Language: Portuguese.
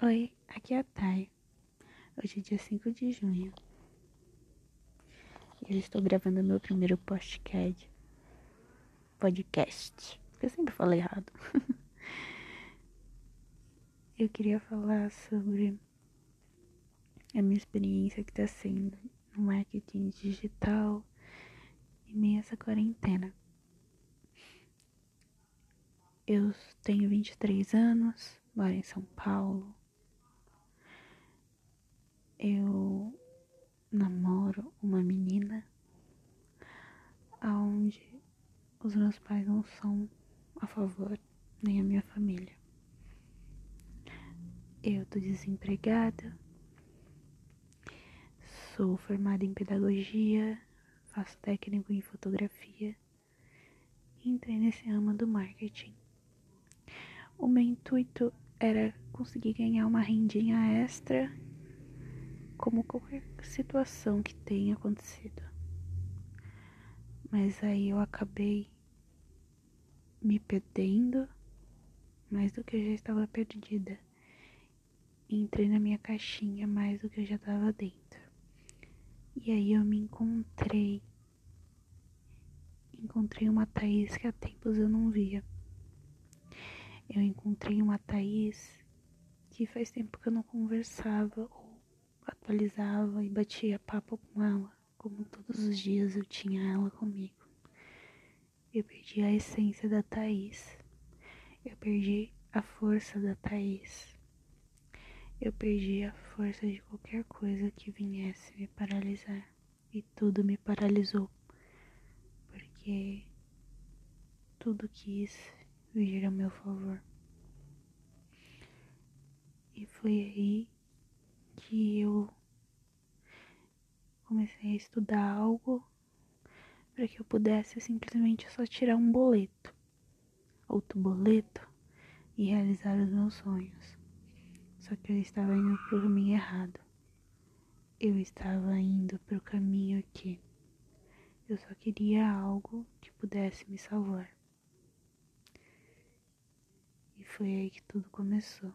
Oi, aqui é a Thay. Hoje é dia 5 de junho. E eu estou gravando meu primeiro podcast. Podcast. Eu sempre falo errado. eu queria falar sobre a minha experiência que está sendo no marketing digital em meio essa quarentena. Eu tenho 23 anos, moro em São Paulo eu namoro uma menina aonde os meus pais não são a favor, nem a minha família. Eu tô desempregada, sou formada em pedagogia, faço técnico em fotografia e entrei nesse ramo do marketing. O meu intuito era conseguir ganhar uma rendinha extra como qualquer situação que tenha acontecido. Mas aí eu acabei me perdendo mais do que eu já estava perdida. Entrei na minha caixinha mais do que eu já estava dentro. E aí eu me encontrei. Encontrei uma Thaís que há tempos eu não via. Eu encontrei uma Thaís que faz tempo que eu não conversava atualizava e batia papo com ela, como todos os dias eu tinha ela comigo. Eu perdi a essência da Thaís. Eu perdi a força da Thaís. Eu perdi a força de qualquer coisa que viesse me paralisar. E tudo me paralisou. Porque tudo quis vir a meu favor. E foi aí que eu comecei a estudar algo para que eu pudesse simplesmente só tirar um boleto, outro boleto e realizar os meus sonhos. Só que eu estava indo para o caminho errado. Eu estava indo para o caminho que eu só queria algo que pudesse me salvar. E foi aí que tudo começou.